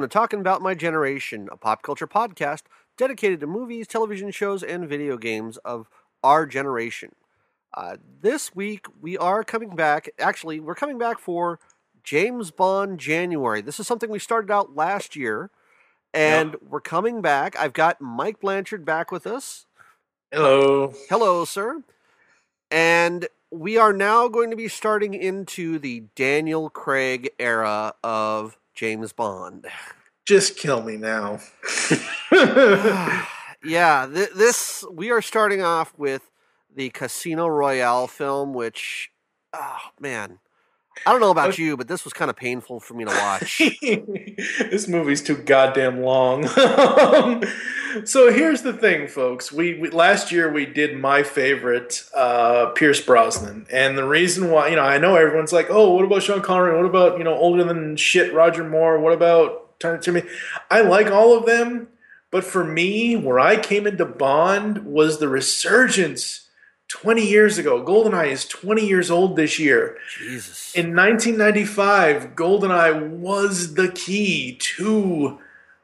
Welcome to Talking About My Generation, a pop culture podcast dedicated to movies, television shows, and video games of our generation. Uh, this week, we are coming back. Actually, we're coming back for James Bond January. This is something we started out last year, and we're coming back. I've got Mike Blanchard back with us. Hello. Hello, sir. And we are now going to be starting into the Daniel Craig era of James Bond. Just kill me now. yeah, th- this we are starting off with the Casino Royale film, which, oh man, I don't know about you, but this was kind of painful for me to watch. this movie's too goddamn long. Um, so here's the thing, folks. We, we, last year we did my favorite, uh, Pierce Brosnan, and the reason why, you know, I know everyone's like, "Oh, what about Sean Connery? What about you know older than shit Roger Moore? What about Turn to Me?" I like all of them, but for me, where I came into Bond was the resurgence 20 years ago. GoldenEye is 20 years old this year. Jesus. In 1995, GoldenEye was the key to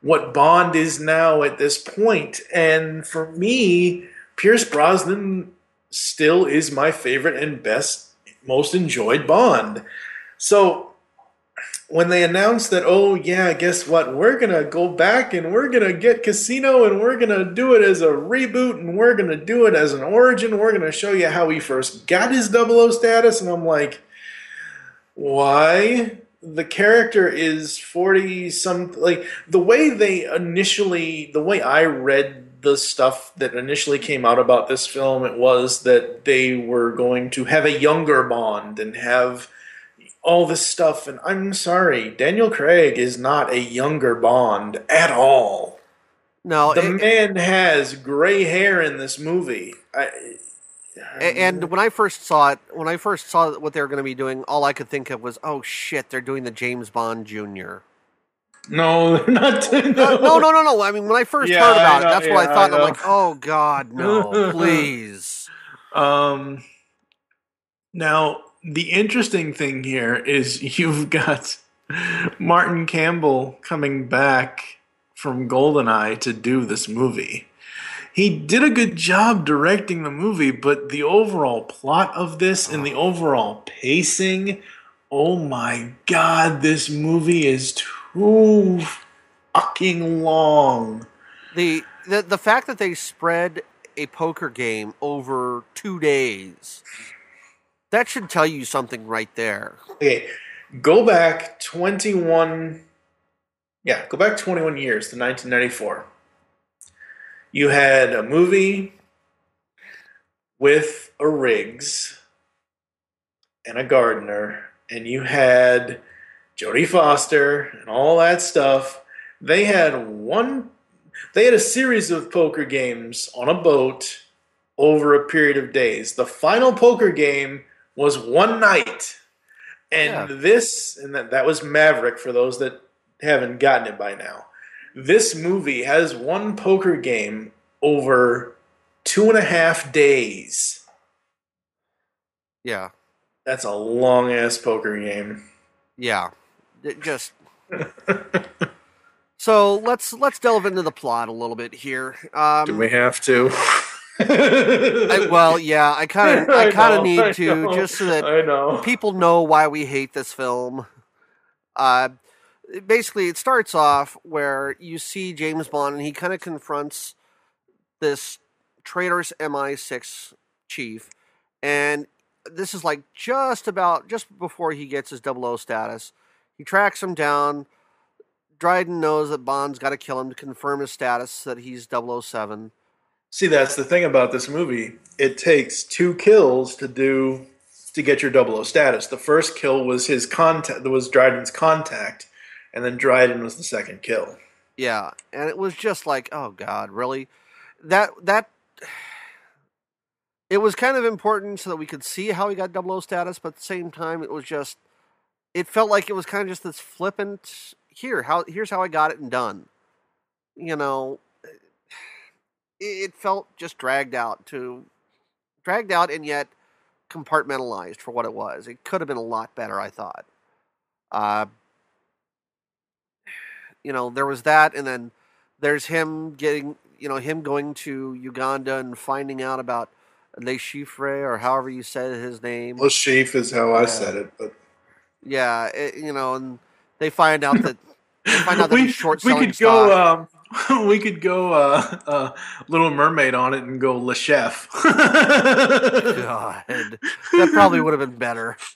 what Bond is now at this point. And for me, Pierce Brosnan still is my favorite and best, most enjoyed Bond. So when they announced that, oh yeah, guess what? We're gonna go back and we're gonna get Casino and we're gonna do it as a reboot and we're gonna do it as an origin. We're gonna show you how he first got his 00 status, and I'm like, why? The character is 40 some like the way they initially the way I read the stuff that initially came out about this film, it was that they were going to have a younger Bond and have all this stuff. And I'm sorry, Daniel Craig is not a younger Bond at all. No, The it- man has gray hair in this movie. I, And when I first saw it, when I first saw what they were going to be doing, all I could think of was, "Oh shit, they're doing the James Bond Junior." no, they're not no. No, no, no, no, no. I mean, when I first Yeah, heard about know, it, that's what I thought. I I'm like, "Oh God, no, please." Um, now, the interesting thing here is you've got Martin Campbell coming back from Goldeneye to do this movie. He did a good job directing the movie, but the overall plot of this and the overall pacing, oh my god, this movie is too fucking long. The the the fact that they spread a poker game over two days, that should tell you something right there. Okay, go back 21. Yeah, go back 21 years to 1994. You had a movie with a Riggs and a Garner, and you had Jodie Foster and all that stuff. They had one. They had a series of poker games on a boat over a period of days. The final poker game was one night. And Yeah. this, and that, that was Maverick for those that haven't gotten it by now. This movie has one poker game over two and a half days. Yeah, That's a long ass poker game. yeah. It just so let's let's delve into the plot a little bit here. Um, Do we have to? I, well, yeah, I kind of I kind of need I to know, just so that I know. people know why we hate this film. Uh, basically, it starts off where you see James Bond and he kind of confronts this traitorous MI6 chief, and this is like just about just before he gets his 00 status. He tracks him down. Dryden knows that Bond's got to kill him to confirm his status that he's 007. See, that's the thing about this movie. It takes two kills to do to get your 00 status. The first kill was his contact, was Dryden's contact, and then Dryden was the second kill. Yeah, and it was just like, oh god, really? That that it was kind of important so that we could see how he got 00 status, but at the same time it was just it felt like it was kind of just this flippant here, how here's how I got it and done. You know, it, it felt just dragged out to dragged out and yet compartmentalized for what it was. It could have been a lot better, I thought. Uh you know, there was that, and then there's him getting, you know, him going to Uganda and finding out about Le Chiffre or however you said his name. Le Chiffre is how I said it, but Yeah, it, you know, and they find out that they find out that we, short we could stock. go. Um, we could go uh, uh, Little Mermaid on it and go Le Chef. God, that probably would have been better.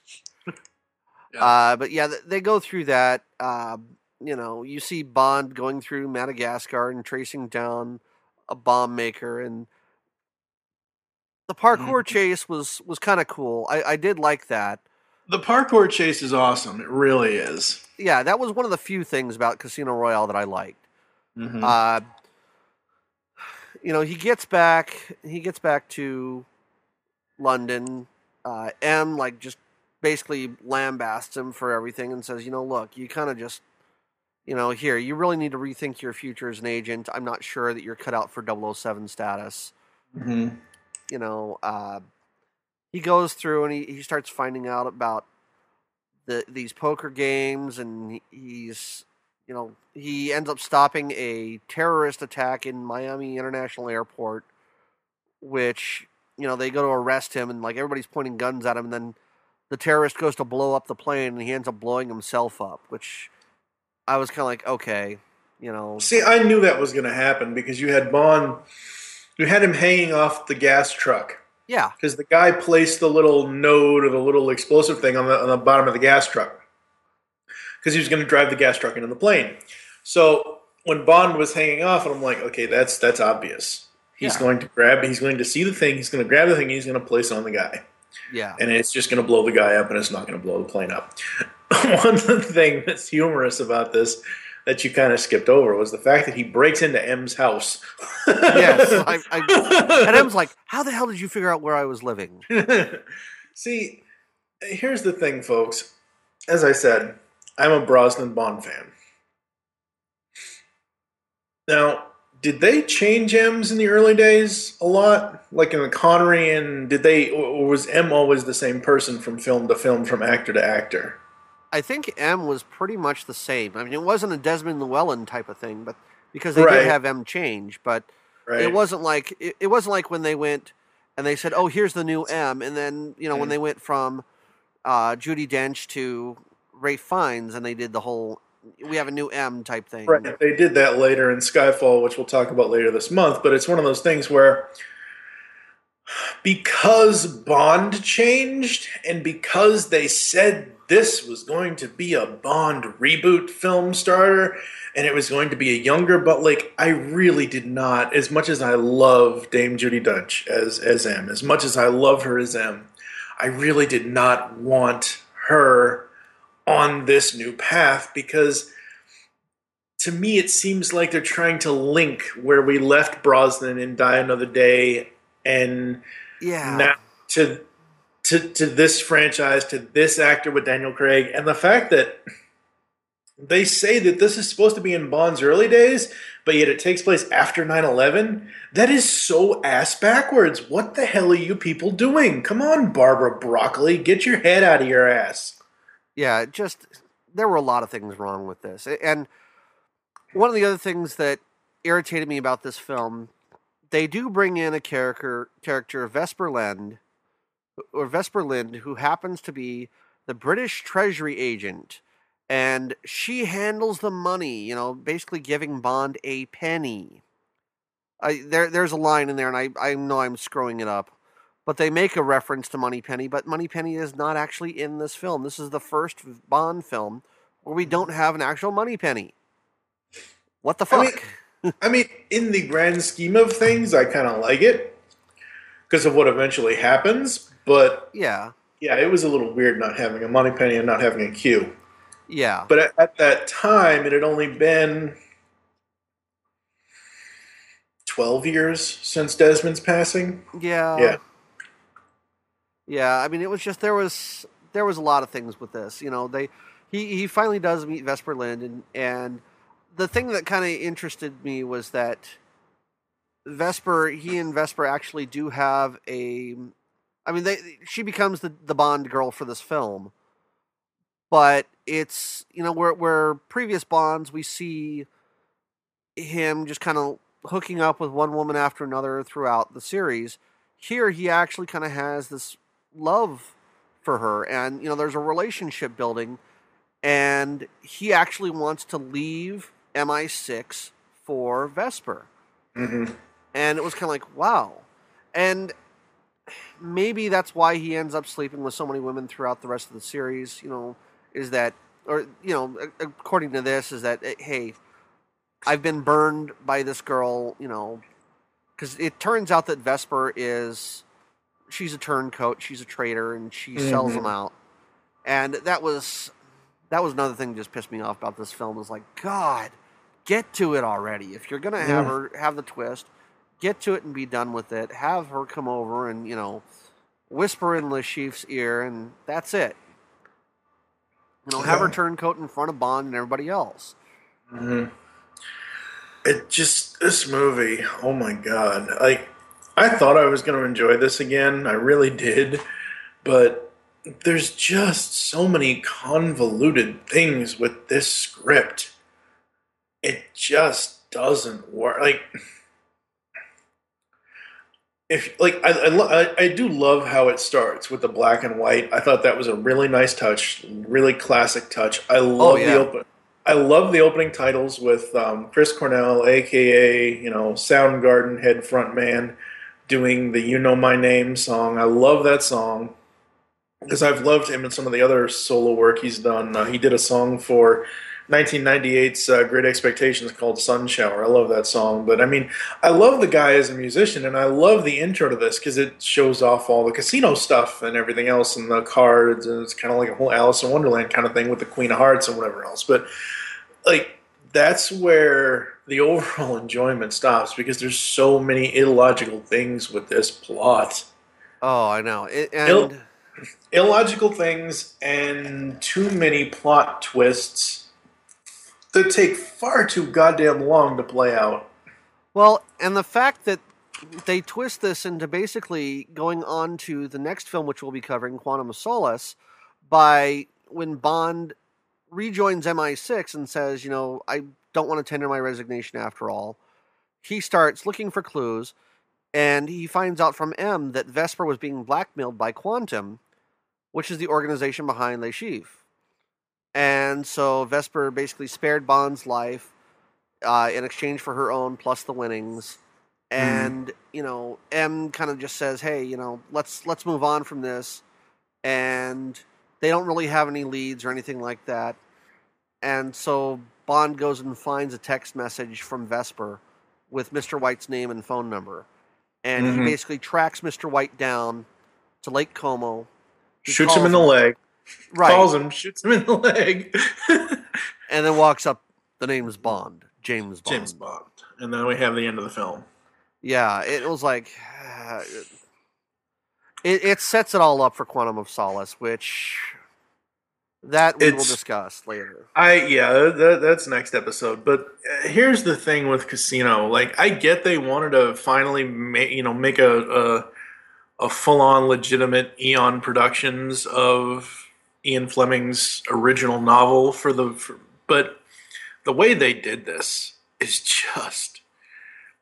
Yeah. Uh, but yeah, they go through that. Um, you know, you see Bond going through Madagascar and tracing down a bomb maker, and the parkour chase was was kind of cool. I, I did like that. the parkour chase is awesome. It really is. Yeah, that was one of the few things about Casino Royale that I liked. Mhm. Uh, you know, he gets back. He gets back to London. Uh, M like just basically lambasts him for everything and says, you know, look, you kind of just, you know, here you really need to rethink your future as an agent. I'm not sure that you're cut out for 007 status. Mhm. You know, uh, he goes through and he, he starts finding out about the these poker games and he's you know he ends up stopping a terrorist attack in Miami International Airport which you know they go to arrest him and like everybody's pointing guns at him and then the terrorist goes to blow up the plane and he ends up blowing himself up which I was kind of like okay you know See, I knew that was going to happen because you had Bond, you had him hanging off the gas truck yeah because the guy placed the little node or the little explosive thing on the on the bottom of the gas truck because he was going to drive the gas truck into the plane. So when Bond was hanging off, and I'm like, okay, that's that's obvious. He's Yeah. going to grab. He's going to see the thing. He's going to grab the thing. He's going to place it on the guy, yeah and it's just going to blow the guy up, and it's not going to blow the plane up. One thing that's humorous about this that you kind of skipped over was the fact that he breaks into M's house. yes I, I, and M's like how the hell did you figure out where I was living See, here's the thing, folks. As I said, I'm a Brosnan Bond fan. Now, did they change M's in the early days a lot? Like in the Connery, and did they, or was M always the same person from film to film, from actor to actor? I think M was pretty much the same. I mean, it wasn't a Desmond Llewellyn type of thing, but because they Right. did have M change, but Right? it wasn't like it, it wasn't like when they went and they said, "Oh, here's the new M," and then you know when Mm. they went from uh, Judi Dench to Ralph Fiennes, and they did the whole "we have a new M" type thing. Right. They did that later in Skyfall, which we'll talk about later this month. But it's one of those things where because Bond changed and because they said this was going to be a Bond reboot film starter and it was going to be a younger but like I really did not as much as I love Dame Judi Dench as as M as much as I love her as M I really did not want her on this new path because to me it seems like they're trying to link where we left Brosnan in Die Another Day and Yeah, now to to to this franchise to this actor with Daniel Craig. And the fact that they say that this is supposed to be in Bond's early days but yet it takes place after 9/11 that is so ass backwards. What the hell are you people doing? Come on Barbara Broccoli get your head out of your ass yeah. Just there were a lot of things wrong with this, and one of the other things that irritated me about this film, they do bring in a character character Vesper Lynd, or Vesper Lynd, who happens to be the British Treasury agent, and she handles the money. You know, basically giving Bond a penny. I, there, there's a line in there, and I, I know I'm screwing it up, but they make a reference to Moneypenny. But Moneypenny is not actually in this film. This is the first Bond film where we don't have an actual Moneypenny. What the I mean- fuck? I mean, in the grand scheme of things, I kind of like it because of what eventually happens. But yeah, yeah, it was a little weird not having a Moneypenny and not having a Q. yeah, But at, at that time, it had only been 12 years since Desmond's passing. yeah, Yeah. Yeah. I mean, it was just there was there was a lot of things with this. You know, they he he finally does meet Vesper Lynd, and and the thing that kind of interested me was that Vesper, he and Vesper actually do have a. I mean, they she becomes the the Bond girl for this film, but it's you know where where previous Bonds we see him just kind of hooking up with one woman after another throughout the series. Here he actually kind of has this love for her, and you know there's a relationship building, and he actually wants to leave MI6 for Vesper. Mm-hmm. And it was kind of like, wow. And maybe that's why he ends up sleeping with so many women throughout the rest of the series, you know, is that, or, you know, according to this, is that, eh, hey, I've been burned by this girl, you know, because it turns out that Vesper is, she's a turncoat, she's a traitor, and she mm-hmm. sells them out. And that was, that was another thing that just pissed me off about this film is like, God, get to it already. If you're gonna have yeah. her have the twist, get to it and be done with it. Have her come over and you know whisper in Le Chiffre's ear, and that's it. You know, have yeah. her turncoat in front of Bond and everybody else. Mm-hmm. It just this movie. Oh my god! Like I thought I was going to enjoy this again. I really did, but there's just so many convoluted things with this script it just doesn't work. Like if like I, I, I, do love how it starts with the black and white. I thought that was a really nice touch, really classic touch. I love oh, yeah. the open. I love the opening titles with um, Chris Cornell, aka you know Soundgarden head frontman, doing the "You Know My Name" song. I love that song because I've loved him in some of the other solo work he's done. Uh, he did a song for 1998's uh, Great Expectations called Sunshower. I love that song. But I mean, I love the guy as a musician, and I love the intro to this because it shows off all the casino stuff and everything else and the cards, and it's kind of like a whole Alice in Wonderland kind of thing with the Queen of Hearts and whatever else. But like, that's where the overall enjoyment stops because there's so many illogical things with this plot. Oh, I know. It, and. Ill- illogical things and too many plot twists that take far too goddamn long to play out. Well, and the fact that they twist this into basically going on to the next film, which we'll be covering, Quantum of Solace, by when Bond rejoins MI6 and says, you know, I don't want to tender my resignation after all. He starts looking for clues, and he finds out from M that Vesper was being blackmailed by Quantum, which is the organization behind Le Chiffre. And so Vesper basically spared Bond's life uh, in exchange for her own plus the winnings. Hmm. And mm. you know, M kind of just says, "Hey, you know, let's let's move on from this." And they don't really have any leads or anything like that. And so Bond goes and finds a text message from Vesper with Mr. White's name and phone number. And mm-hmm. he basically tracks Mr. White down to Lake Como. Shoots him in the leg right. calls him, shoots him in the leg, and then walks up. The name is Bond, James Bond. James Bond, and then we have the end of the film. Yeah, it was like uh, it, it sets it all up for Quantum of Solace, which that we it's, will discuss later. I yeah, that, that's next episode. But uh, here's the thing with Casino. Like, I get they wanted to finally make you know make a a, a full on legitimate Eon Productions of Ian Fleming's original novel for the, for, but the way they did this is just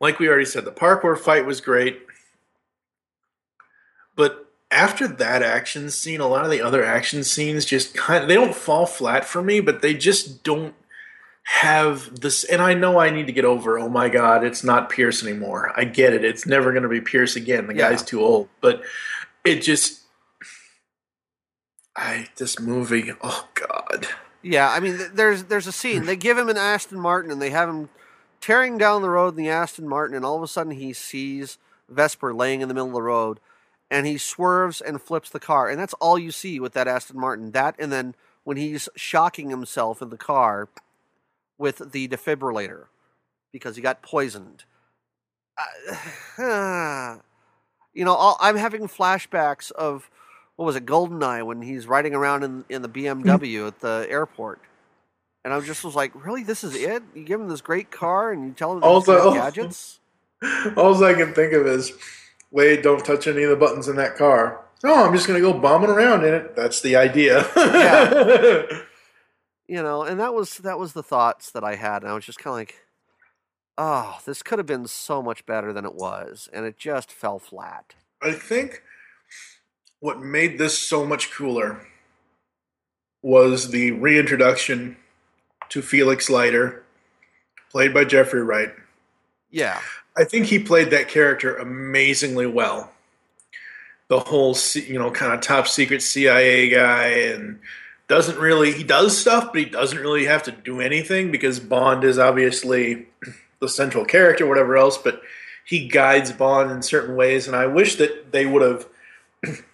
like we already said. The parkour fight was great, but after that action scene, a lot of the other action scenes just kind of they don't fall flat for me, but they just don't have this and I know I need to get over oh my god it's not Pierce anymore I get it it's never going to be Pierce again the yeah. guy's too old but it just I this movie. Oh God. Yeah, I mean, there's there's a scene. They give him an Aston Martin, and they have him tearing down the road in the Aston Martin, and all of a sudden he sees Vesper laying in the middle of the road, and he swerves and flips the car, and that's all you see with that Aston Martin. That, and then when he's shocking himself in the car with the defibrillator because he got poisoned. Uh, you know, all, I'm having flashbacks of what was it, Goldeneye, when he's riding around in in the BMW at the airport. And I just was like, really, this is it? You give him this great car and you tell him also, gadgets? All I can think of is, Wade, don't touch any of the buttons in that car. Oh, I'm just gonna go bombing around in it. That's the idea. Yeah. you know, and that was that was the thoughts that I had, and I was just kind of like, oh, this could have been so much better than it was, and it just fell flat. I think what made this so much cooler was the reintroduction to Felix Leiter, played by Jeffrey Wright. Yeah, I think he played that character amazingly well. The whole, you know, kind of top secret CIA guy, and doesn't really he does stuff, but he doesn't really have to do anything because Bond is obviously the central character, whatever else. But he guides Bond in certain ways, and I wish that they would have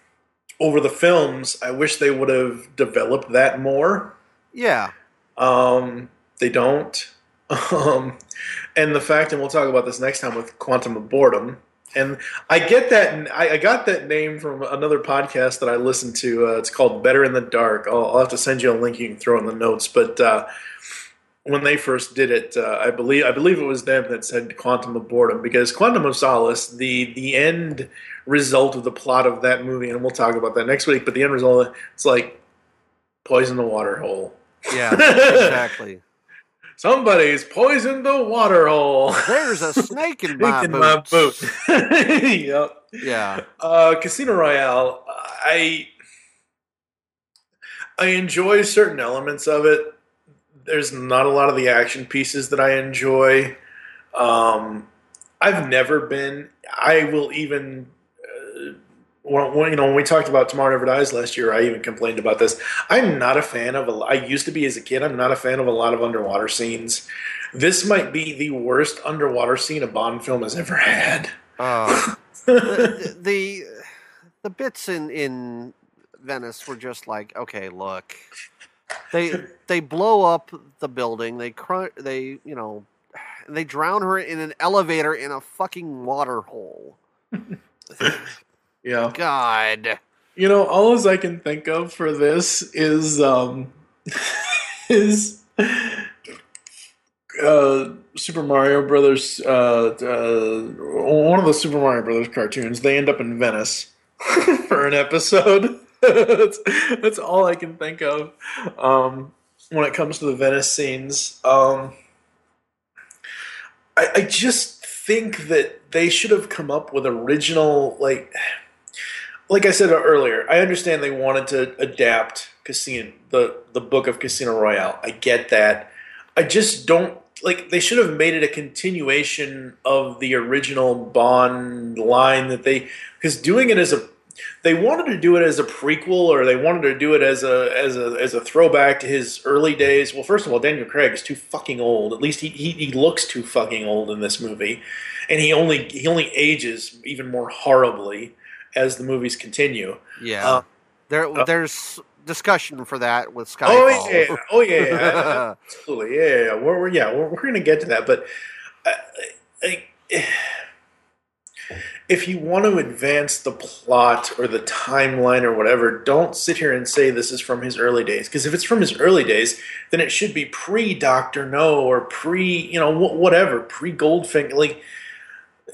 over the films. I wish they would have developed that more. yeah, Um, they don't. Um, and the fact, and we'll talk about this next time with Quantum of Boredom. And I get that. I, I got that name from another podcast that I listened to. Uh, it's called Better in the Dark. I'll, I'll have to send you a link you can throw in the notes. But uh, when they first did it, uh, I believe I believe it was them that said Quantum of Boredom because Quantum of Solace, the the end result of the plot of that movie, and we'll talk about that next week. But the end result, it's like poison the water hole. yeah, exactly. Somebody's poisoned the water hole. There's a snake in my in boots. my boot. yep. Yeah, Uh, Casino Royale. I I enjoy certain elements of it. There's not a lot of the action pieces that I enjoy. Um, I've never been. I will even. When, when, you know when we talked about Tomorrow Never Dies last year, I even complained about this. I'm not a fan of. A, I used to be as a kid. I'm not a fan of a lot of underwater scenes. This might be the worst underwater scene a Bond film has ever had. uh, the, the the bits in in Venice were just like, okay, look, they they blow up the building, they cr- they you know, they drown her in an elevator in a fucking water hole. yeah. God, You know, all as I can think of for this is um is uh Super Mario Brothers uh, uh one of the Super Mario Brothers cartoons. They end up in Venice for an episode. that's, that's all I can think of um when it comes to the Venice scenes. Um I, I just think that they should have come up with original like like I said earlier, I understand they wanted to adapt Casino the the book of Casino Royale. I get that. I just don't like they should have made it a continuation of the original Bond line that they because doing it as a they wanted to do it as a prequel or they wanted to do it as a as a as a throwback to his early days. Well, first of all, Daniel Craig is too fucking old. At least he he, he looks too fucking old in this movie, and he only he only ages even more horribly as the movies continue. yeah, Uh, there uh, there's discussion for that with Skyfall. Oh yeah, oh yeah, yeah. absolutely, yeah, yeah, yeah. We're, we're yeah, we're, we're going to get to that, but uh, I, if you want to advance the plot or the timeline or whatever, don't sit here and say this is from his early days. Because if it's from his early days, then it should be pre Doctor No or pre, you know, wh- whatever, pre Goldfinger. Like,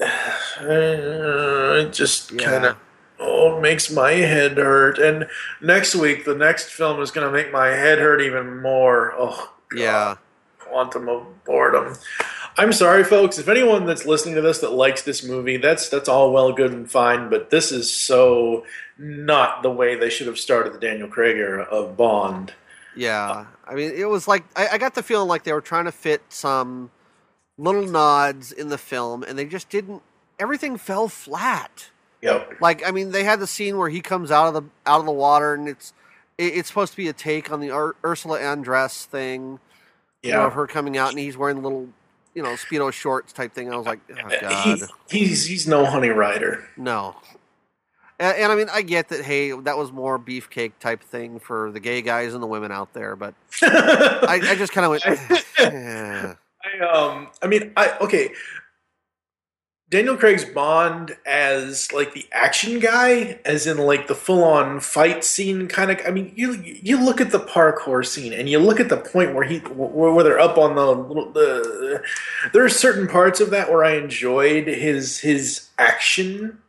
uh, just Yeah. kind of oh, it makes my head hurt. And next week, the next film is going to make my head hurt even more. Oh, God. yeah, quantum of boredom. I'm sorry, folks. If anyone that's listening to this that likes this movie, that's that's all well, good, and fine. But this is so not the way they should have started the Daniel Craig era of Bond. yeah. Uh, I mean, it was like I, I got the feeling like they were trying to fit some little nods in the film, and they just didn't. Everything fell flat. Yep. Like I mean, they had the scene where he comes out of the out of the water, and it's it, it's supposed to be a take on the Ur- Ursula Andress thing. You know, Yeah. of her coming out, and he's wearing little, you know, speedo shorts type thing. I was like, oh He- god, he's he's no Honey Rider. no. And, and I mean, I get that. Hey, that was more beefcake type thing for the gay guys and the women out there, but I, I just kind of went. "Eh." I um I mean I okay Daniel Craig's Bond as like the action guy, as in like the full on fight scene kind of. I mean, you you look at the parkour scene and you look at the point where he where, where they're up on the the. There are certain parts of that where I enjoyed his his action,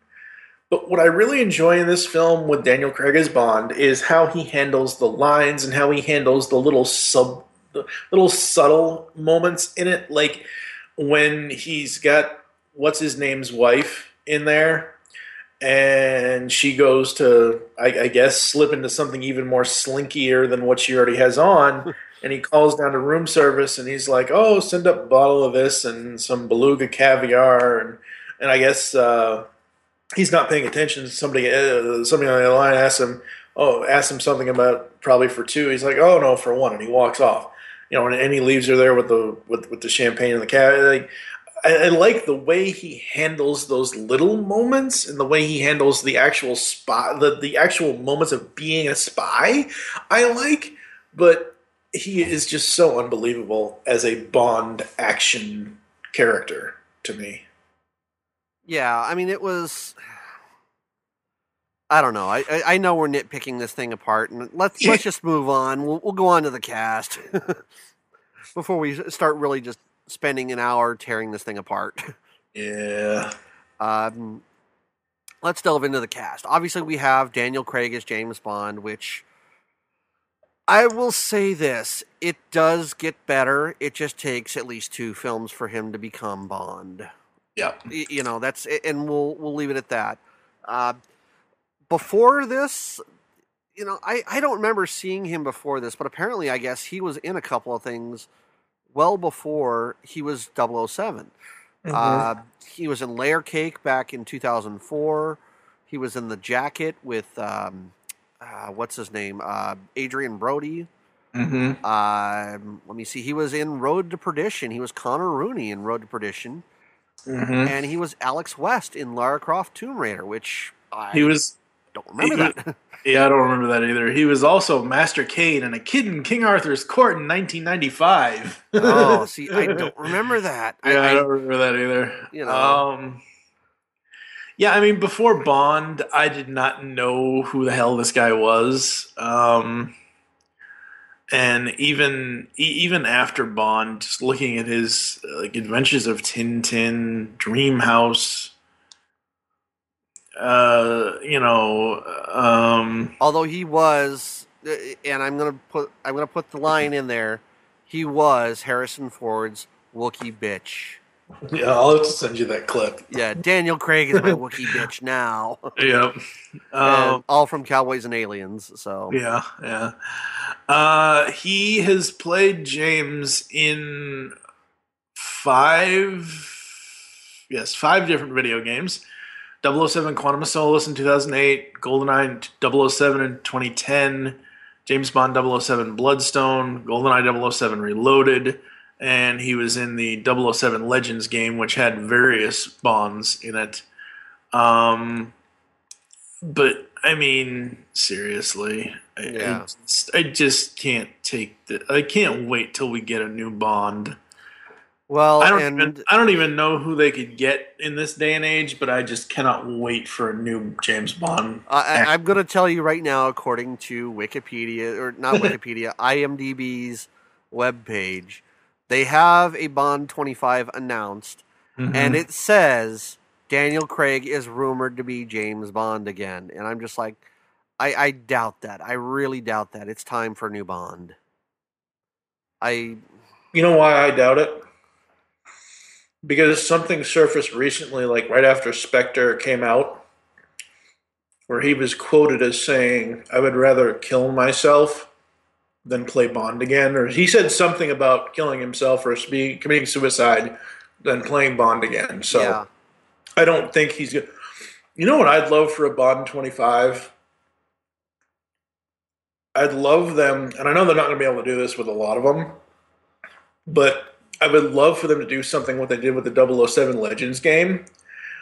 But what I really enjoy in this film with Daniel Craig as Bond is how he handles the lines and how he handles the little sub, the little subtle moments in it, like when he's got what's his name's wife in there, and she goes to, I, I guess, slip into something even more slinkier than what she already has on. and he calls down to room service and he's like, "Oh, send up a bottle of this and some beluga caviar." And and I guess uh, he's not paying attention. Somebody uh, somebody on the line asks him, "Oh, asks him something about probably for two. He's like, "Oh no, for one," and he walks off. You know, and, and he leaves her there with the with with the champagne and the caviar. Like, I, I, like the way he handles those little moments and the way he handles the actual spy, the the actual moments of being a spy. I like, but he is just so unbelievable as a Bond action character to me. Yeah, I mean, it was. I don't know. I, I, I know we're nitpicking this thing apart, and let's let's just move on. We'll we'll go on to the cast before we start really just spending an hour tearing this thing apart. Yeah. Um, let's delve into the cast. Obviously, we have Daniel Craig as James Bond, which I will say this: it does get better. It just takes at least two films for him to become Bond. Yeah. You know that's, and we'll we'll leave it at that. Uh, before this, you know, I, I don't remember seeing him before this, but apparently, I guess he was in a couple of things well before he was 7 mm-hmm. uh, he was in Layer Cake back in 2004. He was in The Jacket with, um, uh, what's his name? Uh, Adrien Brody. Mm-hmm. Um, let me see. He was in Road to Perdition. He was Connor Rooney in Road to Perdition. Mm-hmm. And he was Alex West in Lara Croft Tomb Raider, which I he was don't remember he, that. Yeah, I don't remember that either. He was also Master Kane and a kid in King Arthur's court in 1995. oh, see, I don't remember that. Yeah, I, I, don't remember that either. You know. Um, yeah, I mean, before Bond, I did not know who the hell this guy was. Um, and even even after Bond, just looking at his like Adventures of Tintin, Dream House, uh, you know, um, although he was, uh, and I'm gonna put I'm gonna put the line in there. He was Harrison Ford's Wookie bitch. Yeah, I'll have to send you that clip. Yeah, Daniel Craig is my Wookie bitch now. yep. Um, all from Cowboys and Aliens. So yeah, yeah. Uh, he has played James in five, yes, five different video games. 007 Quantum of Solace in 2008, GoldenEye 007 in 2010, James Bond 007 Bloodstone, GoldenEye 007 Reloaded, and he was in the 007 Legends game, which had various Bonds in it. Um, but I mean, seriously, yeah. I, just, I just can't take the. I can't wait till we get a new Bond. Well, I don't and even I don't even know who they could get in this day and age, but I just cannot wait for a new James Bond. I, I'm going to tell you right now, according to Wikipedia or not Wikipedia, IMDb's webpage, they have a Bond 25 announced, Mhm. and it says Daniel Craig is rumored to be James Bond again, and I'm just like, I, I doubt that. I really doubt that. It's time for a new Bond. I You know why I doubt it? Because something surfaced recently, like right after Spectre came out, where he was quoted as saying, I would rather kill myself than play Bond again. Or he said something about killing himself or be, committing suicide than playing Bond again. So yeah. I don't think he's good. You know what I'd love for a Bond 25? I'd love them, and I know they're not going to be able to do this with a lot of them, but I would love for them to do something what they did with the 007 Legends game,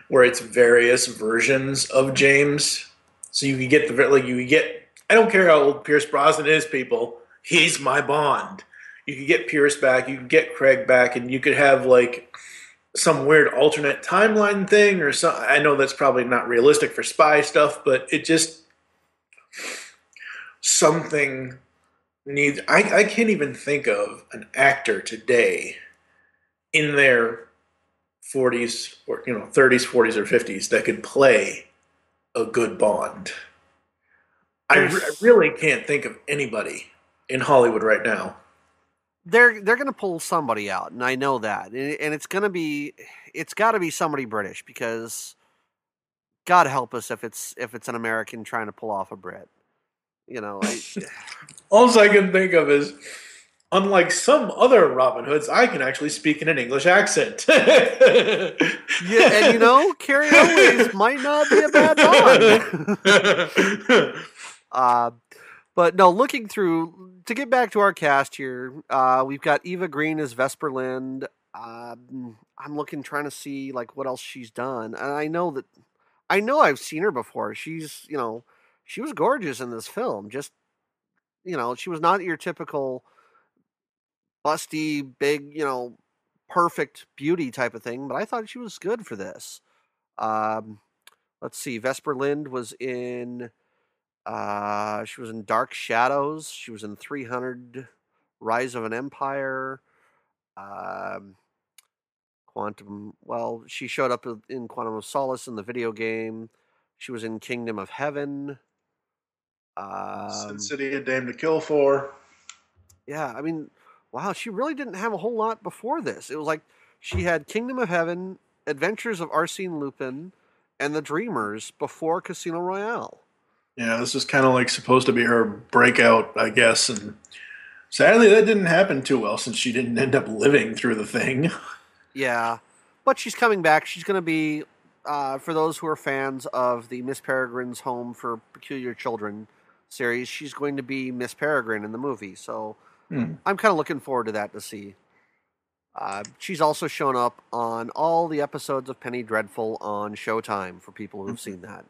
where it's various versions of James. So you can get the like you get. I don't care how old Pierce Brosnan is, people. He's my Bond. You could get Pierce back. You could get Craig back, and you could have like some weird alternate timeline thing or some. I know that's probably not realistic for spy stuff, but it just something needs. I I can't even think of an actor today in their 40s or you know 30s 40s or 50s that could play a good Bond. I, re- I really can't think of anybody in Hollywood right now. They're they're going to pull somebody out, and I know that, and, and it's going to be it's got to be somebody British because God help us if it's if it's an American trying to pull off a Brit. You know, I, All I can think of is, unlike some other Robin Hoods, I can actually speak in an English accent. yeah, and you know, Cary Elwes might not be a bad Bond. uh, but no, looking through to get back to our cast here, uh, we've got Eva Green as Vesper Lynd. Um, I'm looking, trying to see like what else she's done, and I know that I know I've seen her before. She's you know she was gorgeous in this film. Just you know, she was not your typical busty, big, you know, perfect beauty type of thing, but I thought she was good for this. Um, let's see, Vesper Lynd was in uh, she was in Dark Shadows. She was in 300 Rise of an Empire. Um, Quantum. Well, she showed up in Quantum of Solace in the video game. She was in Kingdom of Heaven. Um, Sin City, a Dame to Kill For. yeah, I mean, wow, she really didn't have a whole lot before this. It was like she had Kingdom of Heaven, Adventures of Arsene Lupin, and The Dreamers before Casino Royale. Yeah, this is kind of like supposed to be her breakout, I guess, and sadly that didn't happen too well since she didn't end up living through the thing. Yeah, but she's coming back. She's going to be, uh, for those who are fans of the Miss Peregrine's Home for Peculiar Children series, she's going to be Miss Peregrine in the movie. So Hmm. I'm kind of looking forward to that to see. Uh, she's also shown up on all the episodes of Penny Dreadful on Showtime for people who've seen that.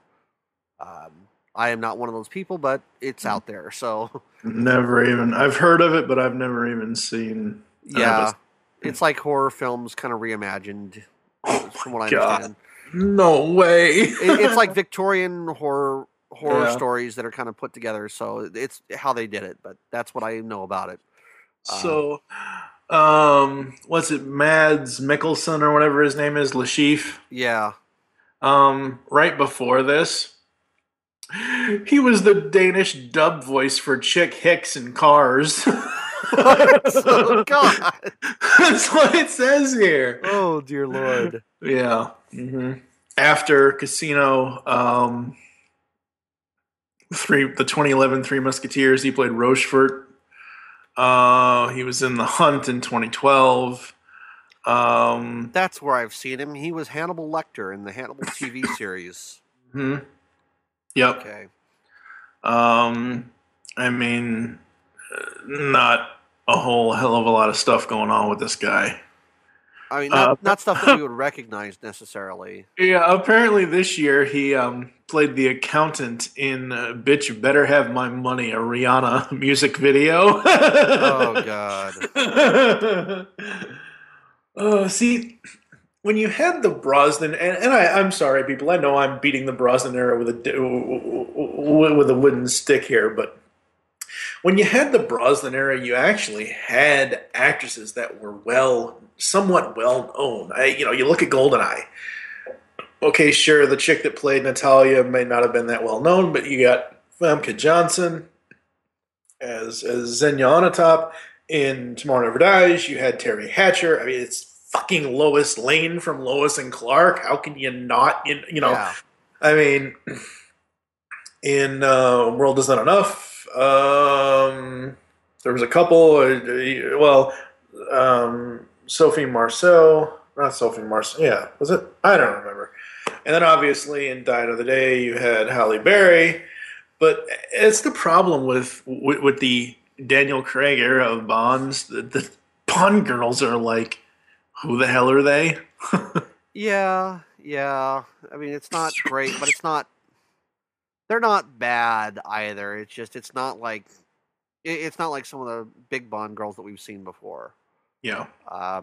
Um, I am not one of those people, but it's out there. So Never even I've heard of it, but I've never even seen. an yeah, episode. it's like horror films kind of reimagined, from what I God. understand. No way. it, it's like Victorian horror horror Yeah. stories that are kind of put together. So it's how they did it, but that's what I know about it. So. Um, what's it? Mads Mikkelsen or whatever his name is, Le Chiffre. Yeah, Um, right before this, he was the Danish dub voice for Chick Hicks in Cars. oh God, That's what it says here. oh dear Lord. Yeah. hmm After Casino, um, three the 2011 Three Musketeers, he played Rochefort. Uh, he was in The Hunt in 2012. Um, That's where I've seen him. He was Hannibal Lecter in the Hannibal TV series. hmm Yep. Okay. Um, I mean, not a whole hell of a lot of stuff going on with this guy. I mean, not, Uh, not stuff that you would recognize necessarily. Yeah, apparently this year he um, played the accountant in uh, "Bitch Better Have My Money," a Rihanna music video. Oh God. Oh, see, when you had the Brosnan, and, and I, I'm sorry, people, I know I'm beating the Brosnan era with a with a wooden stick here, but when you had the Brosnan era, you actually had actresses that were well, somewhat well known. I, you know, you look at Goldeneye. Okay, sure, the chick that played Natalia may not have been that well known, but you got Famke Janssen as as Xenia Onatopp in Tomorrow Never Dies. You had Teri Hatcher. I mean, it's fucking Lois Lane from Lois and Clark. How can you not? You, you know, yeah. I mean, in uh, World Is Not Enough, um, there was a couple. Uh, well, um, Sophie Marceau, not Sophie Marceau. Yeah, was it? I don't remember. And then obviously in Die Another Day, you had Halle Berry. But it's the problem with with, with the Daniel Craig era of Bonds. The, the Bond girls are like, who the hell are they? Yeah, yeah. I mean, it's not great, but it's not. They're not bad either. It's just it's not like it's not like some of the big Bond girls that we've seen before. yeah. Uh,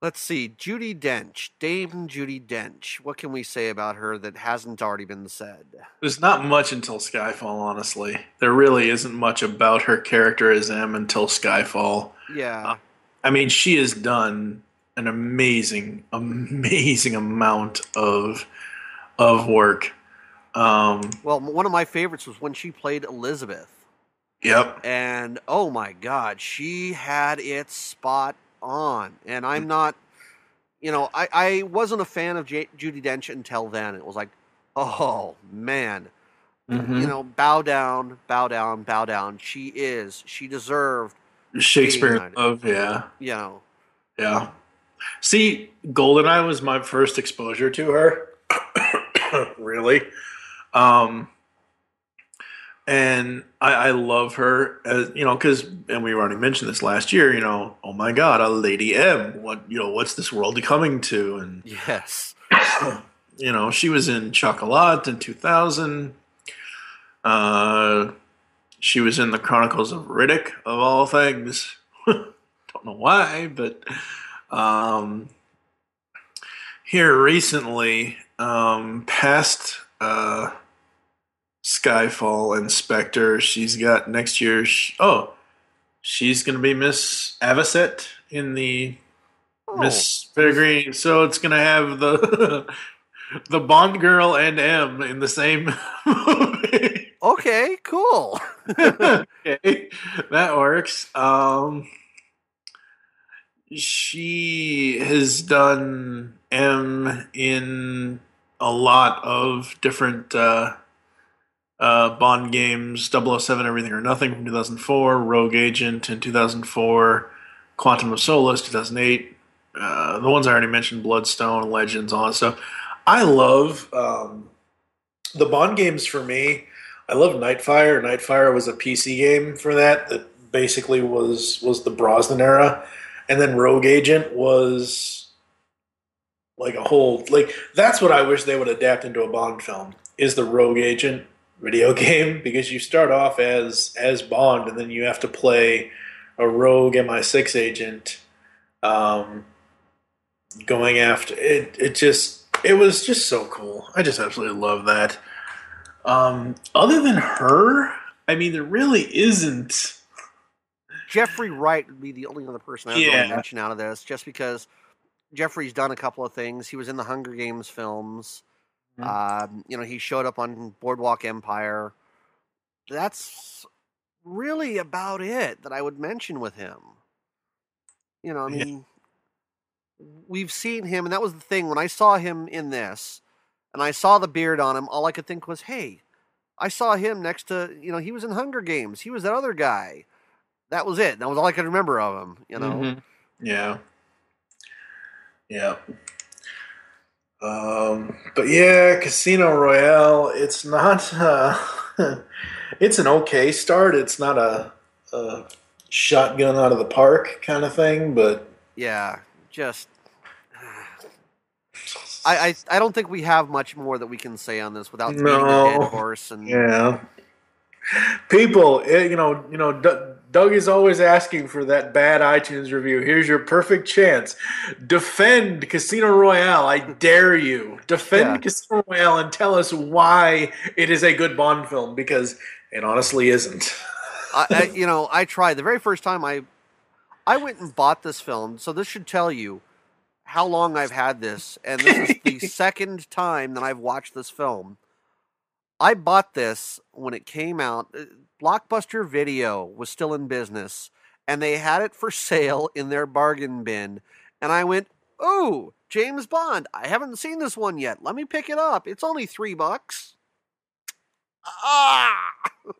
let's see, Judi Dench, Dame Judi Dench. What can we say about her that hasn't already been said? There's not much until Skyfall, honestly. There really isn't much about her character as M until Skyfall. Yeah, I mean, she has done an amazing, amazing amount of of work. Um, Well, one of my favorites was when she played Elizabeth. yep. and oh my god she had it spot on and i'm not you know i, I wasn't a fan of J- judi dench until then it was like oh man Mhm. you know bow down bow down bow down she is she deserved Shakespeare. Love. Yeah. you know Yeah. See, Goldeneye was my first exposure to her. really. Um and I, I love her as you know, because and we already mentioned this last year, you know, oh my god, a lady M. What you know, what's this world coming to? And yes you know, she was in Chocolat in two thousand. Uh she was in the Chronicles of Riddick, of all things. Don't know why, but um, here recently, um, past uh, Skyfall and Spectre, she's got next year. Oh, she's going to be Miss Avocet in the oh, Miss Peregrine. So it's going to have the the Bond girl and M in the same movie. okay cool okay, that works. Um, she has done M in a lot of different uh, uh, Bond games 007 Everything or Nothing from 2004, Rogue Agent in 2004, Quantum of Solace 2008. Uh, the ones I already mentioned, Bloodstone, Legends, all that stuff. I love um, the Bond games for me. I love Nightfire. Nightfire was a PC game for that that basically was was the Brosnan era, and then Rogue Agent was like a whole like that's what I wish they would adapt into a Bond film is the Rogue Agent video game because you start off as as Bond and then you have to play a rogue MI6 agent um going after it it just it was just so cool. I just absolutely love that. Um, other than her, I mean, there really isn't. jeffrey wright would be the only other person i would Yeah. mention out of this just because jeffrey's done a couple of things he was in the hunger games films Mhm. Um, you know, he showed up on Boardwalk Empire. That's really about it that I would mention with him. You know, I Yeah. mean, we've seen him, and that was the thing when I saw him in this, and I saw the beard on him. All I could think was, "Hey, I saw him next to you know he was in Hunger Games. He was that other guy. That was it. That was all I could remember of him. You know, Mhm. Yeah. Yeah. Um, but yeah, Casino Royale. It's not. Uh, it's an okay start. It's not a, a shotgun out of the park kind of thing, but yeah, just." I, I, I don't think we have much more that we can say on this without a dead horse and Yeah. People, eh, you know, you know, D- Doug is always asking for that bad iTunes review. Here's your perfect chance. Defend Casino Royale. I dare you. Defend Yeah. Casino Royale and tell us why it is a good Bond film because it honestly isn't. I, I, you know, I tried the very first time I, I went and bought this film. So this should tell you how long I've had this, and this is the second time that I've watched this film. I bought this when it came out. Uh, Blockbuster Video was still in business, and they had it for sale in their bargain bin. And I went, "Oh, James Bond! I haven't seen this one yet. Let me pick it up. It's only three bucks." Ah,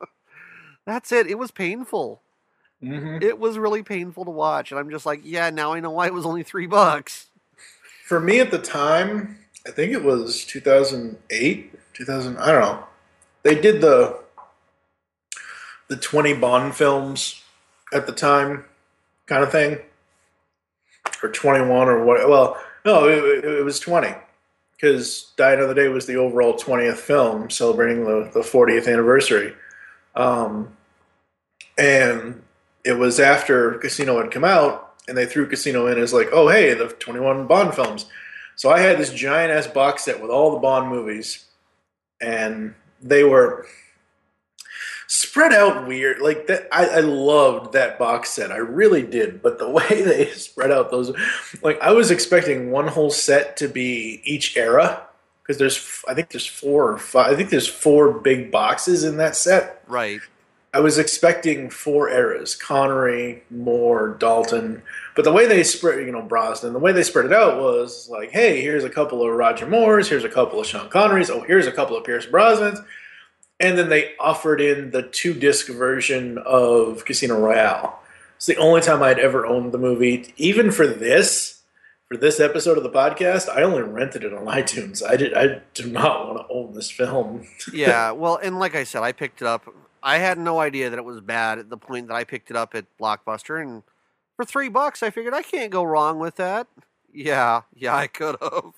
that's it. It was painful. Mm-hmm. It was really painful to watch, and I'm just like, yeah, now I know why it was only three bucks. For me at the time, I think it was 2008, 2000, I don't know. They did the the 20 Bond films at the time kind of thing. Or 21 or what. Well, no, it, it was 20. Because Die Another Day was the overall 20th film celebrating the, the 40th anniversary. Um, and it was after Casino had come out, and they threw Casino in as like, oh hey, the 21 Bond films. So I had this giant ass box set with all the Bond movies, and they were spread out weird. Like that, I, I loved that box set. I really did. But the way they spread out those, like I was expecting one whole set to be each era, because there's I think there's four or five. I think there's four big boxes in that set. Right. I was expecting four eras: Connery, Moore, Dalton. But the way they spread, you know, Brosnan, the way they spread it out was like, hey, here's a couple of Roger Moores, here's a couple of Sean Connerys, oh, here's a couple of Pierce Brosnans, and then they offered in the two disc version of Casino Royale. It's the only time I'd ever owned the movie. Even for this, for this episode of the podcast, I only rented it on iTunes. I did. I do not want to own this film. yeah. Well, and like I said, I picked it up. I had no idea that it was bad at the point that I picked it up at Blockbuster, and for three bucks, I figured I can't go wrong with that. Yeah, yeah, I could have.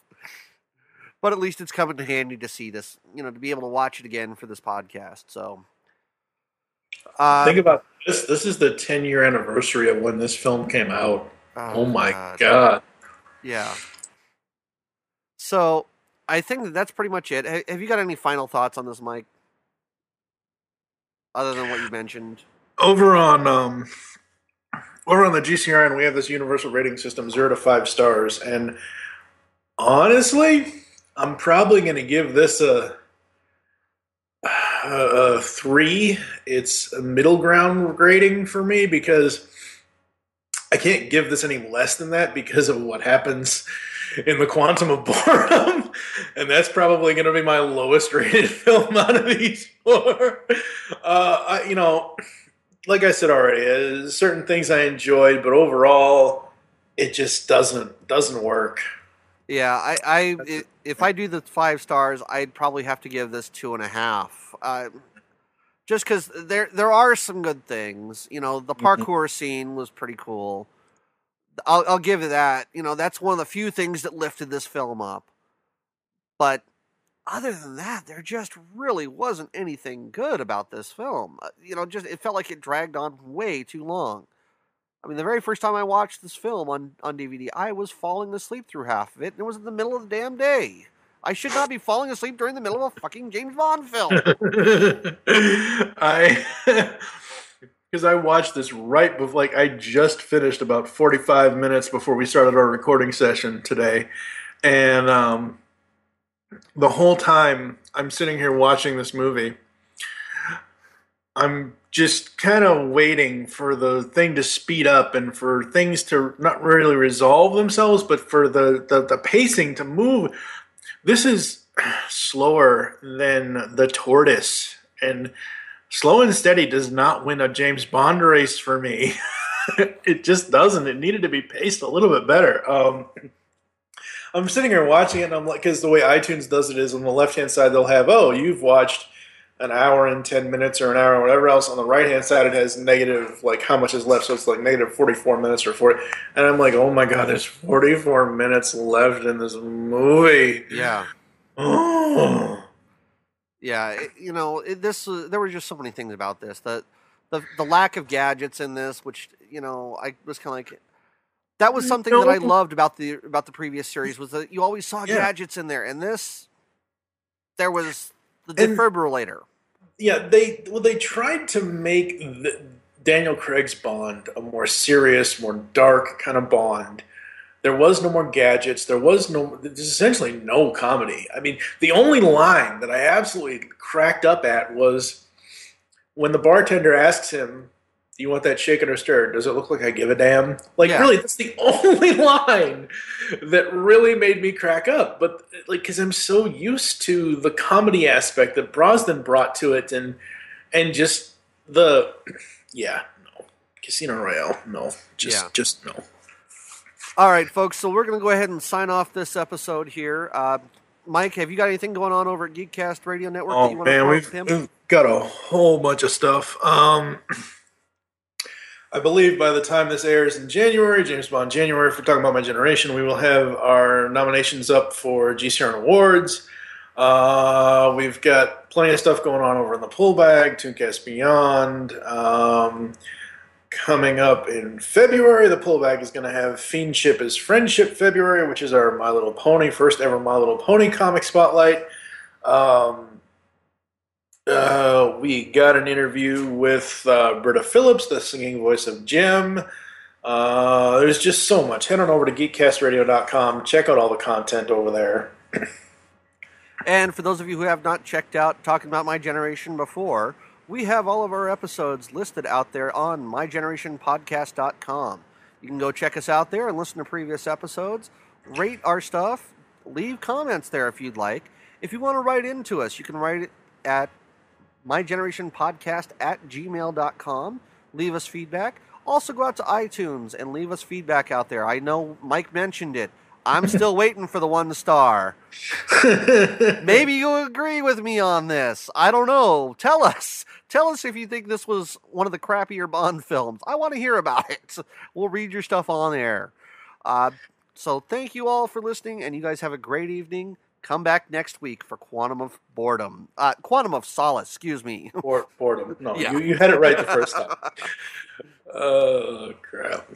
But at least it's coming to handy to see this, you know, to be able to watch it again for this podcast. So, uh, think about this. This is the 10 year anniversary of when this film came out. Oh, oh my god. god. Yeah. So, I think that that's pretty much it. Have you got any final thoughts on this, Mike? Other than what you mentioned? Over on um, over on the GCRN, we have this universal rating system, zero to five stars, and honestly, I'm probably going to give this a, a, a three. It's a middle ground rating for me because I can't give this any less than that because of what happens in the Quantum of Boredom, and that's probably going to be my lowest rated film out of these four. Uh, I, you know like I said already, uh, certain things I enjoyed, but overall, it just doesn't doesn't work. Yeah, I, I it, if I do the five stars, I'd probably have to give this two and a half. Uh, just because there there are some good things. You know, the mm-hmm. parkour mm-hmm. scene was pretty cool. I'll, I'll give you that. You know, that's one of the few things that lifted this film up. But other than that, there just really wasn't anything good about this film. Uh, you know, just it felt like it dragged on way too long. I mean, the very first time I watched this film on, on DVD, I was falling asleep through half of it, and it was in the middle of the damn day. I should not be falling asleep during the middle of a fucking James Bond film. I, because I watched this right before, like, I just finished about 45 minutes before we started our recording session today. And, um, the whole time I'm sitting here watching this movie, I'm just kind of waiting for the thing to speed up and for things to not really resolve themselves, but for the, the, the pacing to move. This is slower than the tortoise. And slow and steady does not win a James Bond race for me. it just doesn't. It needed to be paced a little bit better. Um, I'm sitting here watching it, and I'm like, because the way iTunes does it is on the left hand side they'll have, oh, you've watched an hour and 10 minutes or an hour or whatever else. On the right hand side, it has negative, like how much is left. So it's like negative 44 minutes or 40. And I'm like, oh my God, there's 44 minutes left in this movie. Yeah. Oh. Yeah. It, you know, it, this, uh, there were just so many things about this. The, the, the lack of gadgets in this, which, you know, I was kind of like, that was something no. that I loved about the about the previous series was that you always saw yeah. gadgets in there. And this, there was the defibrillator. And, yeah, they well they tried to make the, Daniel Craig's Bond a more serious, more dark kind of Bond. There was no more gadgets. There was no. There's essentially no comedy. I mean, the only line that I absolutely cracked up at was when the bartender asks him do you want that shaken or stirred? Does it look like I give a damn? Like, yeah. really, that's the only line that really made me crack up. But, like, because I'm so used to the comedy aspect that Brosnan brought to it and, and just the, yeah, no. Casino Royale, no. Just, yeah. just no. All right, folks. So we're going to go ahead and sign off this episode here. Uh, Mike, have you got anything going on over at Geekcast Radio Network? Oh, man, we've, we've, got a whole bunch of stuff. Um, I believe by the time this airs in January, James Bond January, if we're talking about my generation, we will have our nominations up for GCRN Awards. Uh, we've got plenty of stuff going on over in the pullback, Tooncast Beyond. Um, coming up in February, the pullback is going to have Fiendship is Friendship February, which is our My Little Pony, first ever My Little Pony comic spotlight. Um, uh, we got an interview with uh, Britta Phillips, the singing voice of Jem. Uh, there's just so much. Head on over to geekcastradio.com. Check out all the content over there. And for those of you who have not checked out Talking About My Generation before, we have all of our episodes listed out there on mygenerationpodcast.com. You can go check us out there and listen to previous episodes, rate our stuff, leave comments there if you'd like. If you want to write into us, you can write it at mygenerationpodcast at gmail.com. Leave us feedback. Also, go out to iTunes and leave us feedback out there. I know Mike mentioned it. I'm still waiting for the one star. Maybe you'll agree with me on this. I don't know. Tell us. Tell us if you think this was one of the crappier Bond films. I want to hear about it. We'll read your stuff on air. Uh, so thank you all for listening, and you guys have a great evening. Come back next week for Quantum of Boredom. Uh, Quantum of Solace, excuse me. Or boredom. No, Yeah. you, you had it right the first time. Oh, crap.